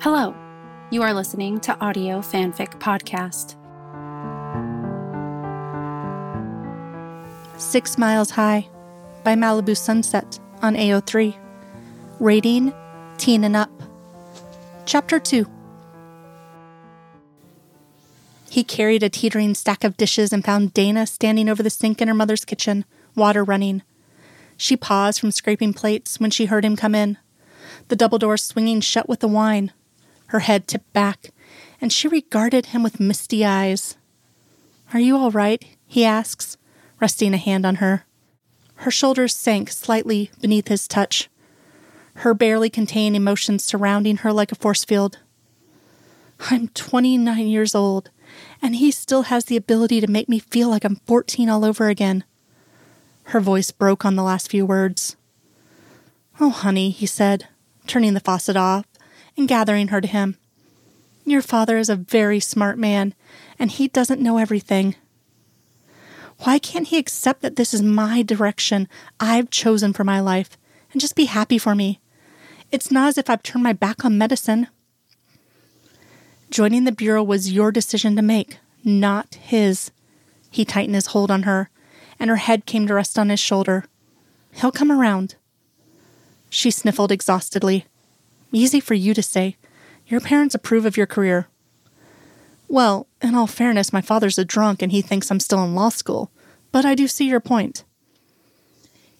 Hello, you are listening to Audio Fanfic Podcast. Six Miles High by Malibu Sunset on AO3. Rating Teen and Up. Chapter 2. He carried a teetering stack of dishes and found Dana standing over the sink in her mother's kitchen, water running. She paused from scraping plates when she heard him come in, the double doors swinging shut with the wine. Her head tipped back, and she regarded him with misty eyes. Are you all right? he asks, resting a hand on her. Her shoulders sank slightly beneath his touch, her barely contained emotions surrounding her like a force field. I'm 29 years old, and he still has the ability to make me feel like I'm 14 all over again. Her voice broke on the last few words. Oh, honey, he said, turning the faucet off and gathering her to him. Your father is a very smart man, and he doesn't know everything. Why can't he accept that this is my direction I've chosen for my life and just be happy for me? It's not as if I've turned my back on medicine. Joining the Bureau was your decision to make, not his. He tightened his hold on her, and her head came to rest on his shoulder. He'll come around. She sniffled exhaustedly. Easy for you to say. Your parents approve of your career. Well, in all fairness, my father's a drunk and he thinks I'm still in law school, but I do see your point.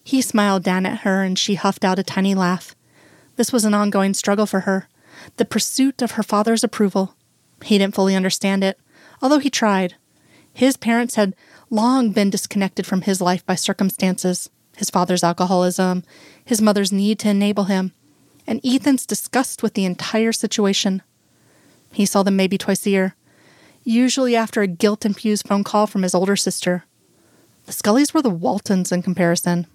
He smiled down at her and she huffed out a tiny laugh. This was an ongoing struggle for her, the pursuit of her father's approval. He didn't fully understand it, although he tried. His parents had long been disconnected from his life by circumstances his father's alcoholism, his mother's need to enable him, and Ethan's disgust with the entire situation. He saw them maybe twice a year, usually after a guilt infused phone call from his older sister. The Scullys were the Waltons in comparison.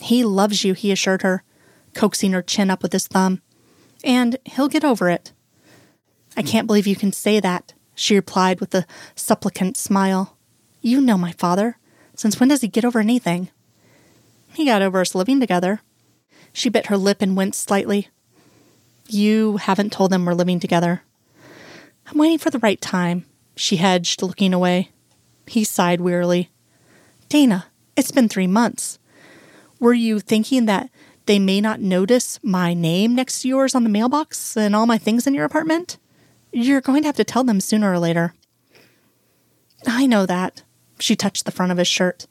He loves you, he assured her, coaxing her chin up with his thumb. And he'll get over it. I can't believe you can say that, she replied with a supplicant smile. You know my father. Since when does he get over anything? He got over us living together. She bit her lip and winced slightly. You haven't told them we're living together. I'm waiting for the right time. She hedged, looking away. He sighed wearily. Dana, it's been three months. Were you thinking that they may not notice my name next to yours on the mailbox and all my things in your apartment? You're going to have to tell them sooner or later. I know that. She touched the front of his shirt,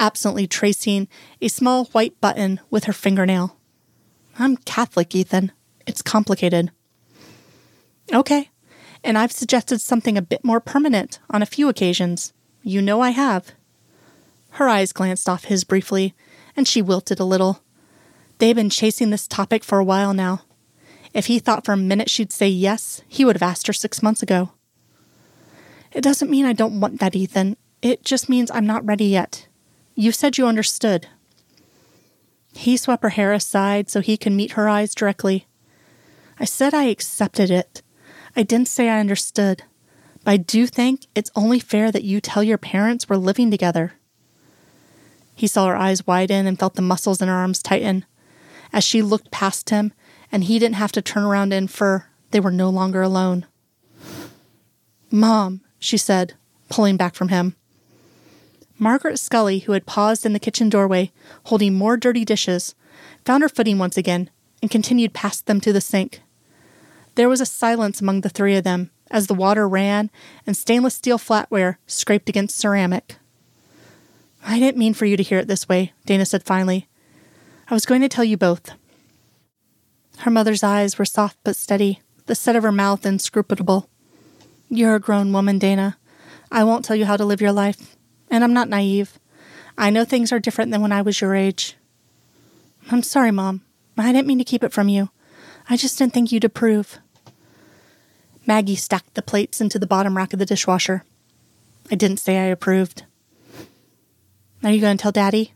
absently tracing a small white button with her fingernail. I'm Catholic, Ethan. It's complicated. Okay, and I've suggested something a bit more permanent on a few occasions. You know I have. Her eyes glanced off his briefly, and she wilted a little. They've been chasing this topic for a while now. If he thought for a minute she'd say yes, he would have asked her six months ago. It doesn't mean I don't want that, Ethan. It just means I'm not ready yet. You said you understood. He swept her hair aside so he could meet her eyes directly. I said I accepted it. I didn't say I understood. But I do think it's only fair that you tell your parents we're living together. He saw her eyes widen and felt the muscles in her arms tighten. As she looked past him, and he didn't have to turn around to infer they were no longer alone. Mom, she said, pulling back from him. Margaret Scully, who had paused in the kitchen doorway, holding more dirty dishes, found her footing once again and continued past them to the sink. There was a silence among the three of them as the water ran and stainless steel flatware scraped against ceramic. I didn't mean for you to hear it this way, Dana said finally. I was going to tell you both. Her mother's eyes were soft but steady, the set of her mouth inscrutable. You're a grown woman, Dana. I won't tell you how to live your life and I'm not naive. I know things are different than when I was your age. I'm sorry, Mom. I didn't mean to keep it from you. I just didn't think you'd approve. Maggie stacked the plates into the bottom rack of the dishwasher. I didn't say I approved. Are you going to tell Daddy?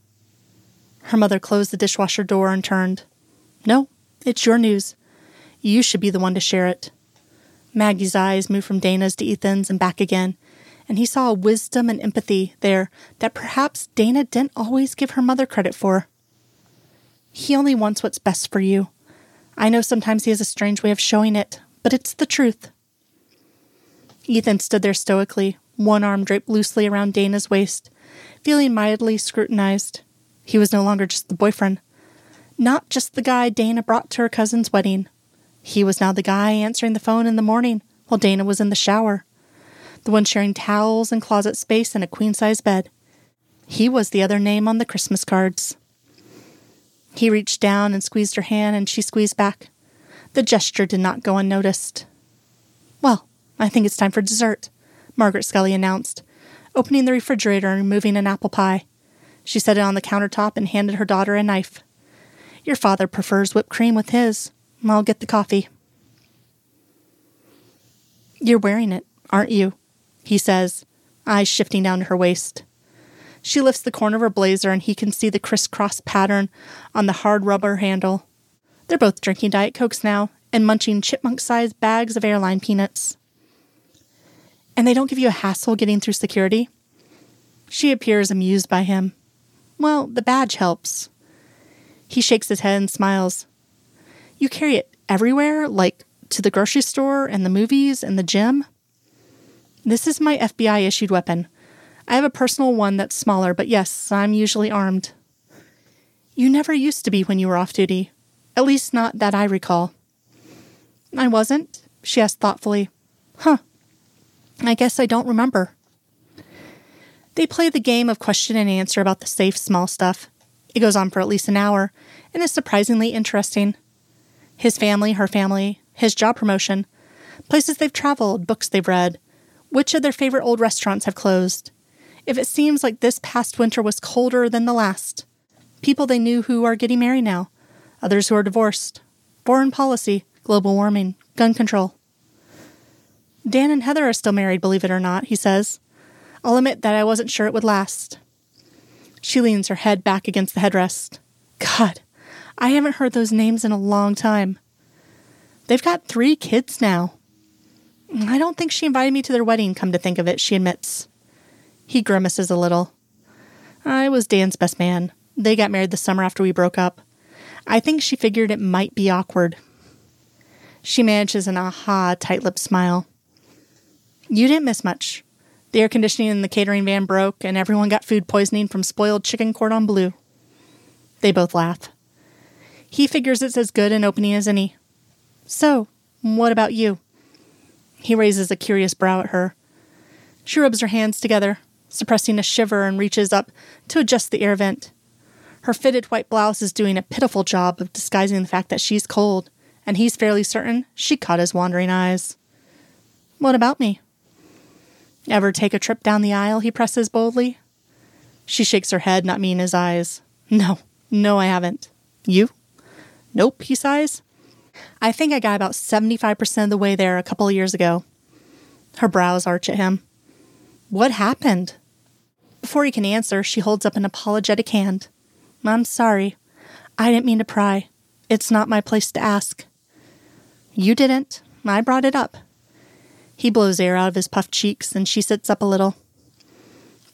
Her mother closed the dishwasher door and turned. No, it's your news. You should be the one to share it. Maggie's eyes moved from Dana's to Ethan's and back again, and he saw a wisdom and empathy there that perhaps Dana didn't always give her mother credit for. He only wants what's best for you. I know sometimes he has a strange way of showing it, but it's the truth. Ethan stood there stoically, one arm draped loosely around Dana's waist, feeling mildly scrutinized. He was no longer just the boyfriend, not just the guy Dana brought to her cousin's wedding. He was now the guy answering the phone in the morning while Dana was in the shower, the one sharing towels and closet space and a queen size bed. He was the other name on the Christmas cards. He reached down and squeezed her hand, and she squeezed back. The gesture did not go unnoticed. Well, I think it's time for dessert, Margaret Scully announced, opening the refrigerator and removing an apple pie. She set it on the countertop and handed her daughter a knife. Your father prefers whipped cream with his. I'll get the coffee. You're wearing it, aren't you? He says, eyes shifting down to her waist. She lifts the corner of her blazer and he can see the crisscross pattern on the hard rubber handle. They're both drinking Diet Cokes now and munching chipmunk sized bags of airline peanuts. And they don't give you a hassle getting through security? She appears amused by him. Well, the badge helps. He shakes his head and smiles. You carry it everywhere, like to the grocery store and the movies and the gym? This is my FBI issued weapon. I have a personal one that's smaller, but yes, I'm usually armed. You never used to be when you were off duty. At least not that I recall. I wasn't? She asked thoughtfully. Huh. I guess I don't remember. They play the game of question and answer about the safe, small stuff. It goes on for at least an hour and is surprisingly interesting. His family, her family, his job promotion, places they've traveled, books they've read, which of their favorite old restaurants have closed, if it seems like this past winter was colder than the last. People they knew who are getting married now, others who are divorced, foreign policy, global warming, gun control. Dan and Heather are still married, believe it or not, he says. I'll admit that I wasn't sure it would last. She leans her head back against the headrest. God, I haven't heard those names in a long time. They've got three kids now. I don't think she invited me to their wedding, come to think of it, she admits. He grimaces a little. I was Dan's best man. They got married the summer after we broke up. I think she figured it might be awkward. She manages an aha, tight lipped smile. You didn't miss much. The air conditioning in the catering van broke, and everyone got food poisoning from spoiled chicken cordon bleu. They both laugh. He figures it's as good an opening as any. So, what about you? He raises a curious brow at her. She rubs her hands together, suppressing a shiver, and reaches up to adjust the air vent. Her fitted white blouse is doing a pitiful job of disguising the fact that she's cold, and he's fairly certain she caught his wandering eyes. What about me? Ever take a trip down the aisle? he presses boldly. She shakes her head, not meeting his eyes. No, no, I haven't. You? Nope, he sighs. I think I got about 75% of the way there a couple of years ago. Her brows arch at him. What happened? Before he can answer, she holds up an apologetic hand. I'm sorry. I didn't mean to pry. It's not my place to ask. You didn't. I brought it up. He blows air out of his puffed cheeks, and she sits up a little.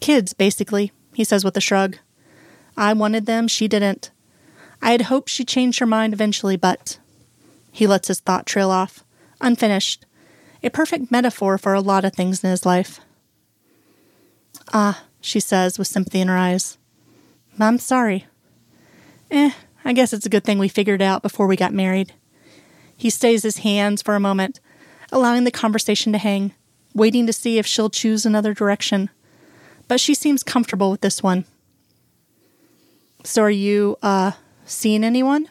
Kids, basically, he says with a shrug. I wanted them, she didn't. I had hoped she'd change her mind eventually, but. He lets his thought trail off, unfinished, a perfect metaphor for a lot of things in his life. Ah, she says with sympathy in her eyes. I'm sorry. Eh, I guess it's a good thing we figured it out before we got married. He stays his hands for a moment, allowing the conversation to hang, waiting to see if she'll choose another direction. But she seems comfortable with this one. So are you, uh, seeing anyone?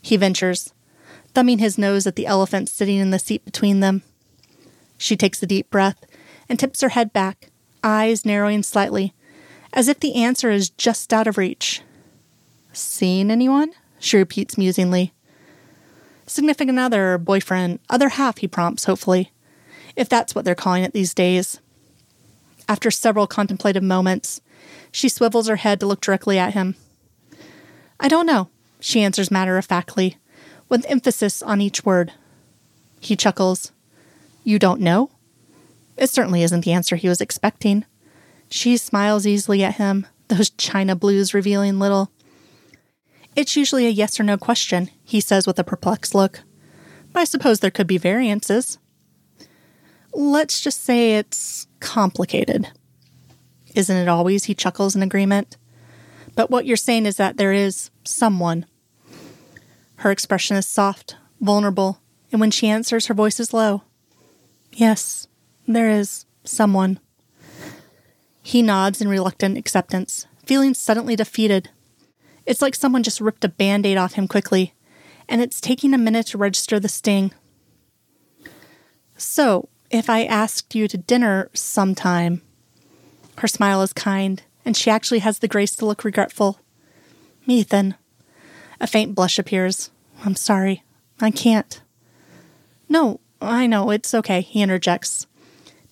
He ventures, thumbing his nose at the elephant sitting in the seat between them. She takes a deep breath and tips her head back, eyes narrowing slightly, as if the answer is just out of reach. Seen anyone? She repeats musingly. Significant other, boyfriend, other half, he prompts, hopefully, if that's what they're calling it these days. After several contemplative moments, she swivels her head to look directly at him. I don't know, she answers matter of factly, with emphasis on each word. He chuckles. You don't know? It certainly isn't the answer he was expecting. She smiles easily at him, those china blues revealing little. It's usually a yes or no question, he says with a perplexed look. I suppose there could be variances. Let's just say it's complicated. Isn't it always? He chuckles in agreement. But what you're saying is that there is someone. Her expression is soft, vulnerable, and when she answers, her voice is low. Yes, there is someone. He nods in reluctant acceptance, feeling suddenly defeated. It's like someone just ripped a band aid off him quickly, and it's taking a minute to register the sting. So, if I asked you to dinner sometime, her smile is kind, and she actually has the grace to look regretful. Ethan. A faint blush appears. I'm sorry. I can't. No, I know, it's okay, he interjects,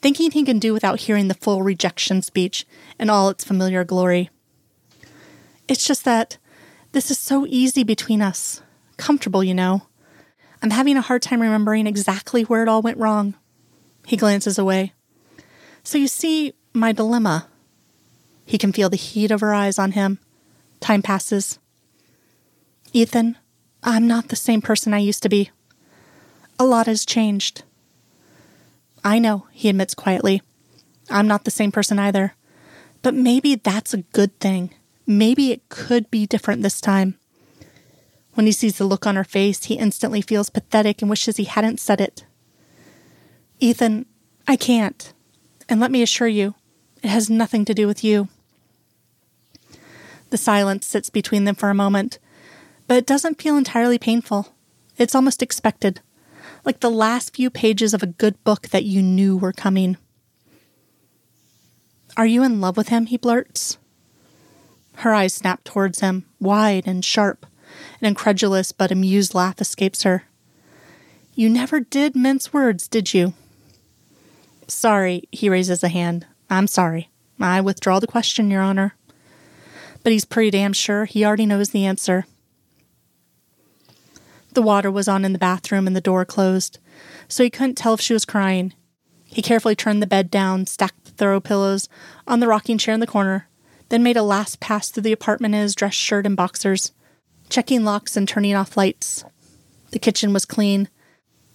thinking he can do without hearing the full rejection speech in all its familiar glory. It's just that this is so easy between us. Comfortable, you know. I'm having a hard time remembering exactly where it all went wrong. He glances away. So you see my dilemma. He can feel the heat of her eyes on him. Time passes. Ethan, I'm not the same person I used to be. A lot has changed. I know, he admits quietly. I'm not the same person either. But maybe that's a good thing. Maybe it could be different this time. When he sees the look on her face, he instantly feels pathetic and wishes he hadn't said it. Ethan, I can't. And let me assure you, it has nothing to do with you. The silence sits between them for a moment, but it doesn't feel entirely painful. It's almost expected like the last few pages of a good book that you knew were coming. Are you in love with him? he blurts. Her eyes snap towards him, wide and sharp. An incredulous but amused laugh escapes her. You never did mince words, did you? Sorry, he raises a hand. I'm sorry. I withdraw the question, Your Honor. But he's pretty damn sure he already knows the answer. The water was on in the bathroom and the door closed, so he couldn't tell if she was crying. He carefully turned the bed down, stacked the throw pillows on the rocking chair in the corner, then made a last pass through the apartment in his dress shirt and boxers, checking locks and turning off lights. The kitchen was clean,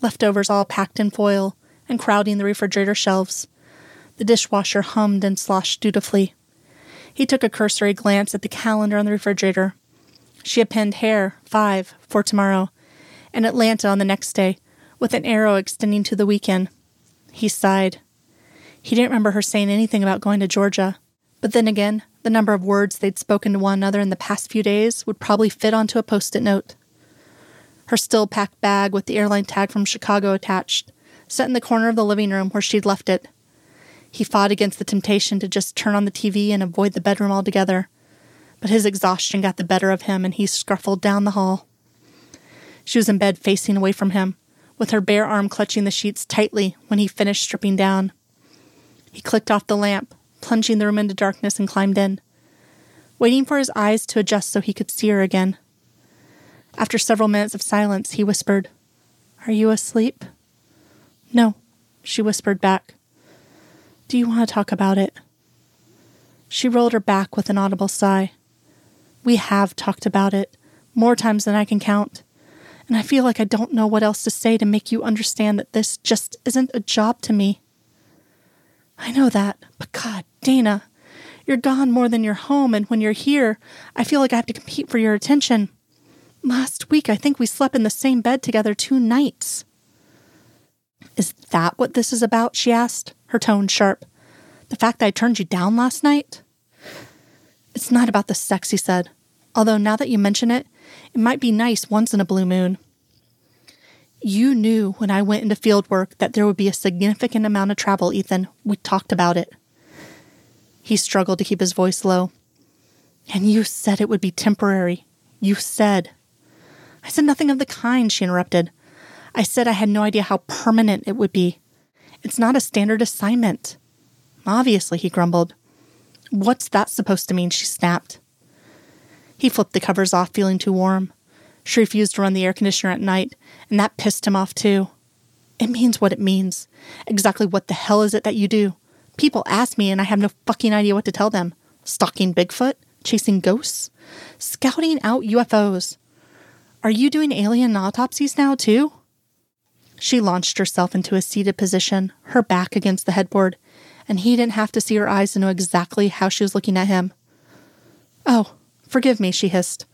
leftovers all packed in foil and crowding the refrigerator shelves. The dishwasher hummed and sloshed dutifully. He took a cursory glance at the calendar on the refrigerator. She had pinned hair, five, for tomorrow, and Atlanta on the next day, with an arrow extending to the weekend. He sighed. He didn't remember her saying anything about going to Georgia, but then again, the number of words they'd spoken to one another in the past few days would probably fit onto a post it note. Her still packed bag with the airline tag from Chicago attached, set in the corner of the living room where she'd left it. He fought against the temptation to just turn on the TV and avoid the bedroom altogether, but his exhaustion got the better of him and he scruffled down the hall. She was in bed facing away from him, with her bare arm clutching the sheets tightly when he finished stripping down. He clicked off the lamp, plunging the room into darkness, and climbed in, waiting for his eyes to adjust so he could see her again. After several minutes of silence, he whispered, Are you asleep? No, she whispered back. Do you want to talk about it? She rolled her back with an audible sigh. We have talked about it, more times than I can count and I feel like I don't know what else to say to make you understand that this just isn't a job to me. I know that, but God, Dana, you're gone more than you're home, and when you're here, I feel like I have to compete for your attention. Last week, I think we slept in the same bed together two nights. Is that what this is about? she asked, her tone sharp. The fact that I turned you down last night? It's not about the sex, he said, although now that you mention it, it might be nice once in a blue moon. You knew when I went into field work that there would be a significant amount of travel, Ethan. We talked about it. He struggled to keep his voice low. And you said it would be temporary. You said. I said nothing of the kind, she interrupted. I said I had no idea how permanent it would be. It's not a standard assignment. Obviously, he grumbled. What's that supposed to mean? She snapped. He flipped the covers off, feeling too warm. She refused to run the air conditioner at night, and that pissed him off too. It means what it means. Exactly what the hell is it that you do? People ask me, and I have no fucking idea what to tell them. Stalking Bigfoot? chasing ghosts, scouting out UFOs. Are you doing alien autopsies now, too? She launched herself into a seated position, her back against the headboard, and he didn't have to see her eyes to know exactly how she was looking at him. Oh, forgive me, she hissed.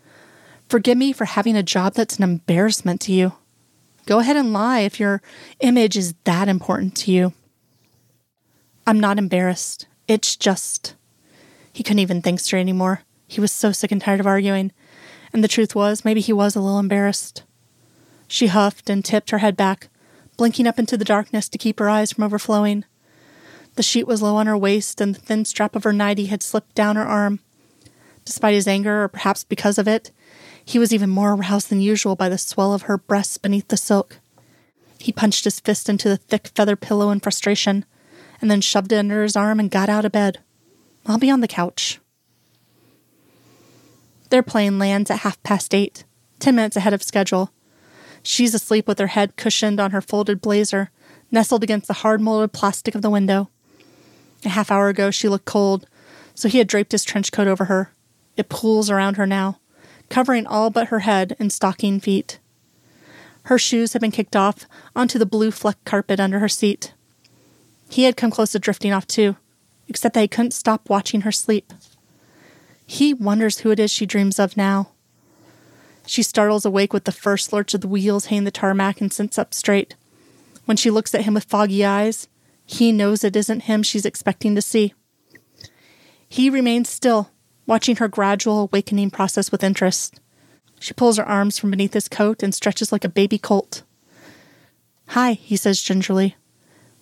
Forgive me for having a job that's an embarrassment to you. Go ahead and lie if your image is that important to you. I'm not embarrassed. It's just. He couldn't even think straight anymore. He was so sick and tired of arguing. And the truth was, maybe he was a little embarrassed. She huffed and tipped her head back, blinking up into the darkness to keep her eyes from overflowing. The sheet was low on her waist, and the thin strap of her nightie had slipped down her arm. Despite his anger, or perhaps because of it, he was even more aroused than usual by the swell of her breasts beneath the silk. He punched his fist into the thick feather pillow in frustration, and then shoved it under his arm and got out of bed. I'll be on the couch. Their plane lands at half past eight, ten minutes ahead of schedule. She's asleep with her head cushioned on her folded blazer, nestled against the hard molded plastic of the window. A half hour ago, she looked cold, so he had draped his trench coat over her. It pools around her now, covering all but her head and stocking feet. Her shoes had been kicked off onto the blue flecked carpet under her seat. He had come close to drifting off too, except that he couldn't stop watching her sleep. He wonders who it is she dreams of now. She startles awake with the first lurch of the wheels hitting the tarmac and sits up straight. When she looks at him with foggy eyes, he knows it isn't him she's expecting to see. He remains still, watching her gradual awakening process with interest. She pulls her arms from beneath his coat and stretches like a baby colt. Hi, he says gingerly.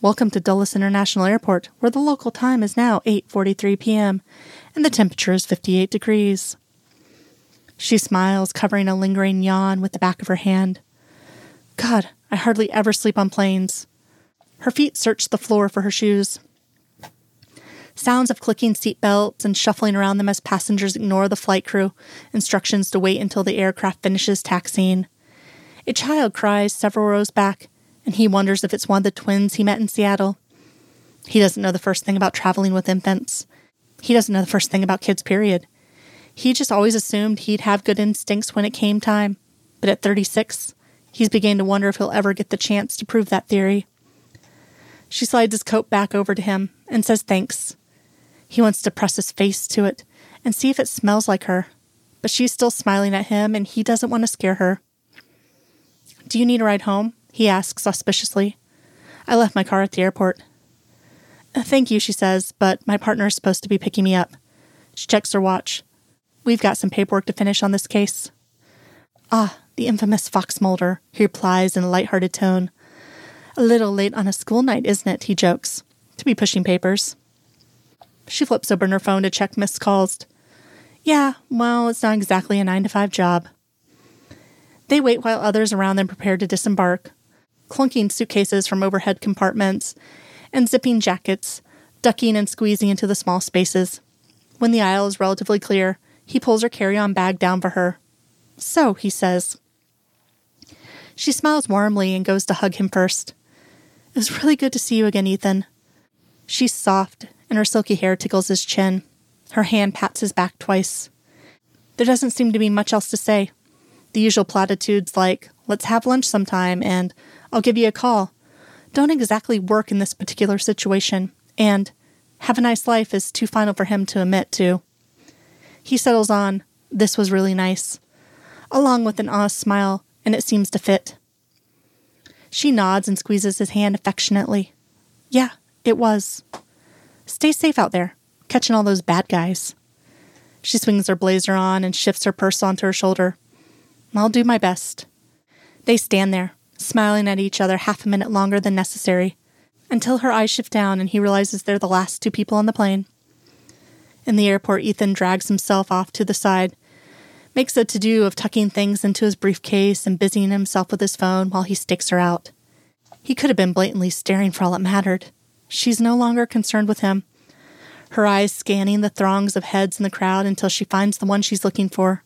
Welcome to Dulles International Airport, where the local time is now 8:43 p.m. and the temperature is 58 degrees. She smiles, covering a lingering yawn with the back of her hand. God, I hardly ever sleep on planes. Her feet search the floor for her shoes. Sounds of clicking seat belts and shuffling around them as passengers ignore the flight crew instructions to wait until the aircraft finishes taxiing. A child cries several rows back, and he wonders if it's one of the twins he met in Seattle. He doesn't know the first thing about traveling with infants. He doesn't know the first thing about kids, period. He just always assumed he'd have good instincts when it came time. But at 36, he's beginning to wonder if he'll ever get the chance to prove that theory. She slides his coat back over to him and says thanks. He wants to press his face to it and see if it smells like her, but she's still smiling at him and he doesn't want to scare her. Do you need a ride home? he asks auspiciously. I left my car at the airport. Uh, thank you, she says, but my partner is supposed to be picking me up. She checks her watch. We've got some paperwork to finish on this case. Ah, the infamous Fox Mulder, he replies in a light-hearted tone. A little late on a school night, isn't it? He jokes. To be pushing papers. She flips open her phone to check missed calls. Yeah, well, it's not exactly a nine to five job. They wait while others around them prepare to disembark, clunking suitcases from overhead compartments, and zipping jackets, ducking and squeezing into the small spaces. When the aisle is relatively clear, he pulls her carry on bag down for her. So, he says. She smiles warmly and goes to hug him first. It was really good to see you again, Ethan. She's soft, and her silky hair tickles his chin. Her hand pats his back twice. There doesn't seem to be much else to say. The usual platitudes like, let's have lunch sometime, and I'll give you a call, don't exactly work in this particular situation, and have a nice life is too final for him to admit to. He settles on, this was really nice, along with an honest smile, and it seems to fit. She nods and squeezes his hand affectionately. Yeah, it was. Stay safe out there, catching all those bad guys. She swings her blazer on and shifts her purse onto her shoulder. I'll do my best. They stand there, smiling at each other half a minute longer than necessary, until her eyes shift down and he realizes they're the last two people on the plane. In the airport, Ethan drags himself off to the side, makes a to do of tucking things into his briefcase and busying himself with his phone while he sticks her out. He could have been blatantly staring for all it mattered. She's no longer concerned with him, her eyes scanning the throngs of heads in the crowd until she finds the one she's looking for.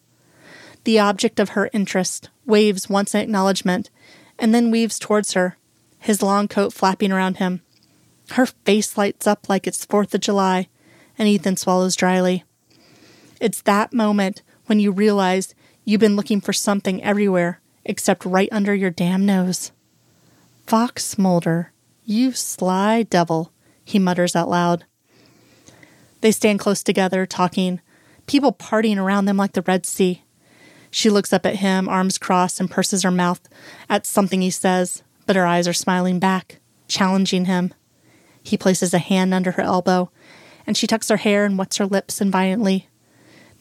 The object of her interest waves once in acknowledgement and then weaves towards her, his long coat flapping around him. Her face lights up like it's Fourth of July, and Ethan swallows dryly. It's that moment when you realize you've been looking for something everywhere except right under your damn nose. Fox Mulder, you sly devil, he mutters out loud. They stand close together, talking, people partying around them like the Red Sea. She looks up at him, arms crossed, and purses her mouth at something he says, but her eyes are smiling back, challenging him. He places a hand under her elbow, and she tucks her hair and wets her lips invitantly.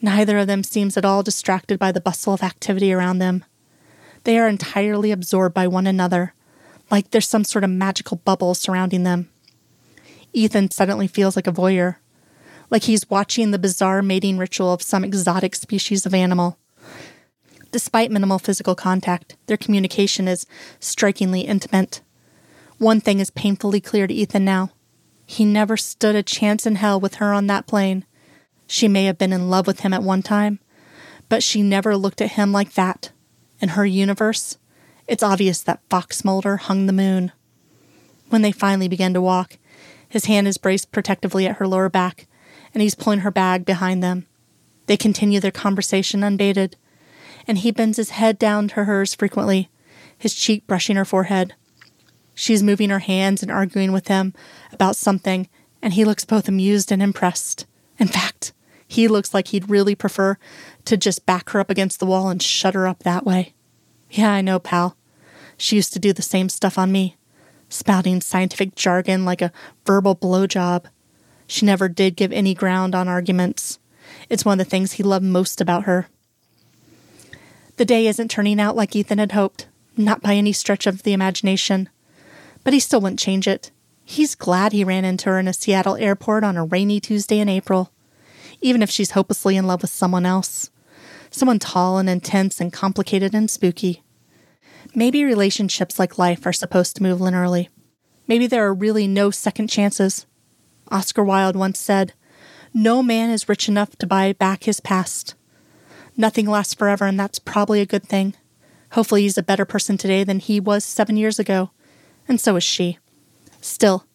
Neither of them seems at all distracted by the bustle of activity around them. They are entirely absorbed by one another, like there's some sort of magical bubble surrounding them. Ethan suddenly feels like a voyeur, like he's watching the bizarre mating ritual of some exotic species of animal. Despite minimal physical contact, their communication is strikingly intimate. One thing is painfully clear to Ethan now. He never stood a chance in hell with her on that plane. She may have been in love with him at one time, but she never looked at him like that. In her universe, it's obvious that Fox Mulder hung the moon. When they finally begin to walk, his hand is braced protectively at her lower back, and he's pulling her bag behind them. They continue their conversation unbated, and he bends his head down to hers frequently, his cheek brushing her forehead. She's moving her hands and arguing with him about something, and he looks both amused and impressed. In fact, he looks like he'd really prefer to just back her up against the wall and shut her up that way. Yeah, I know, pal. She used to do the same stuff on me, spouting scientific jargon like a verbal blowjob. She never did give any ground on arguments. It's one of the things he loved most about her. The day isn't turning out like Ethan had hoped, not by any stretch of the imagination. But he still wouldn't change it. He's glad he ran into her in a Seattle airport on a rainy Tuesday in April, even if she's hopelessly in love with someone else. Someone tall and intense and complicated and spooky. Maybe relationships like life are supposed to move linearly. Maybe there are really no second chances. Oscar Wilde once said, No man is rich enough to buy back his past. Nothing lasts forever, and that's probably a good thing. Hopefully, he's a better person today than he was seven years ago, and so is she. Still,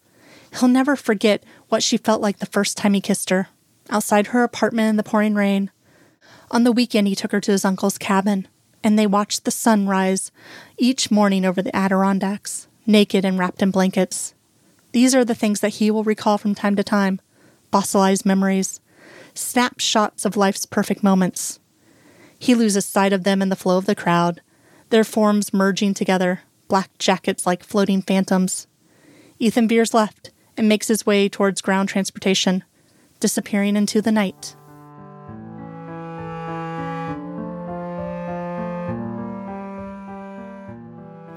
he'll never forget what she felt like the first time he kissed her, outside her apartment in the pouring rain. On the weekend, he took her to his uncle's cabin, and they watched the sun rise each morning over the Adirondacks, naked and wrapped in blankets. These are the things that he will recall from time to time fossilized memories, snapshots of life's perfect moments. He loses sight of them in the flow of the crowd, their forms merging together, black jackets like floating phantoms. Ethan veers left and makes his way towards ground transportation, disappearing into the night.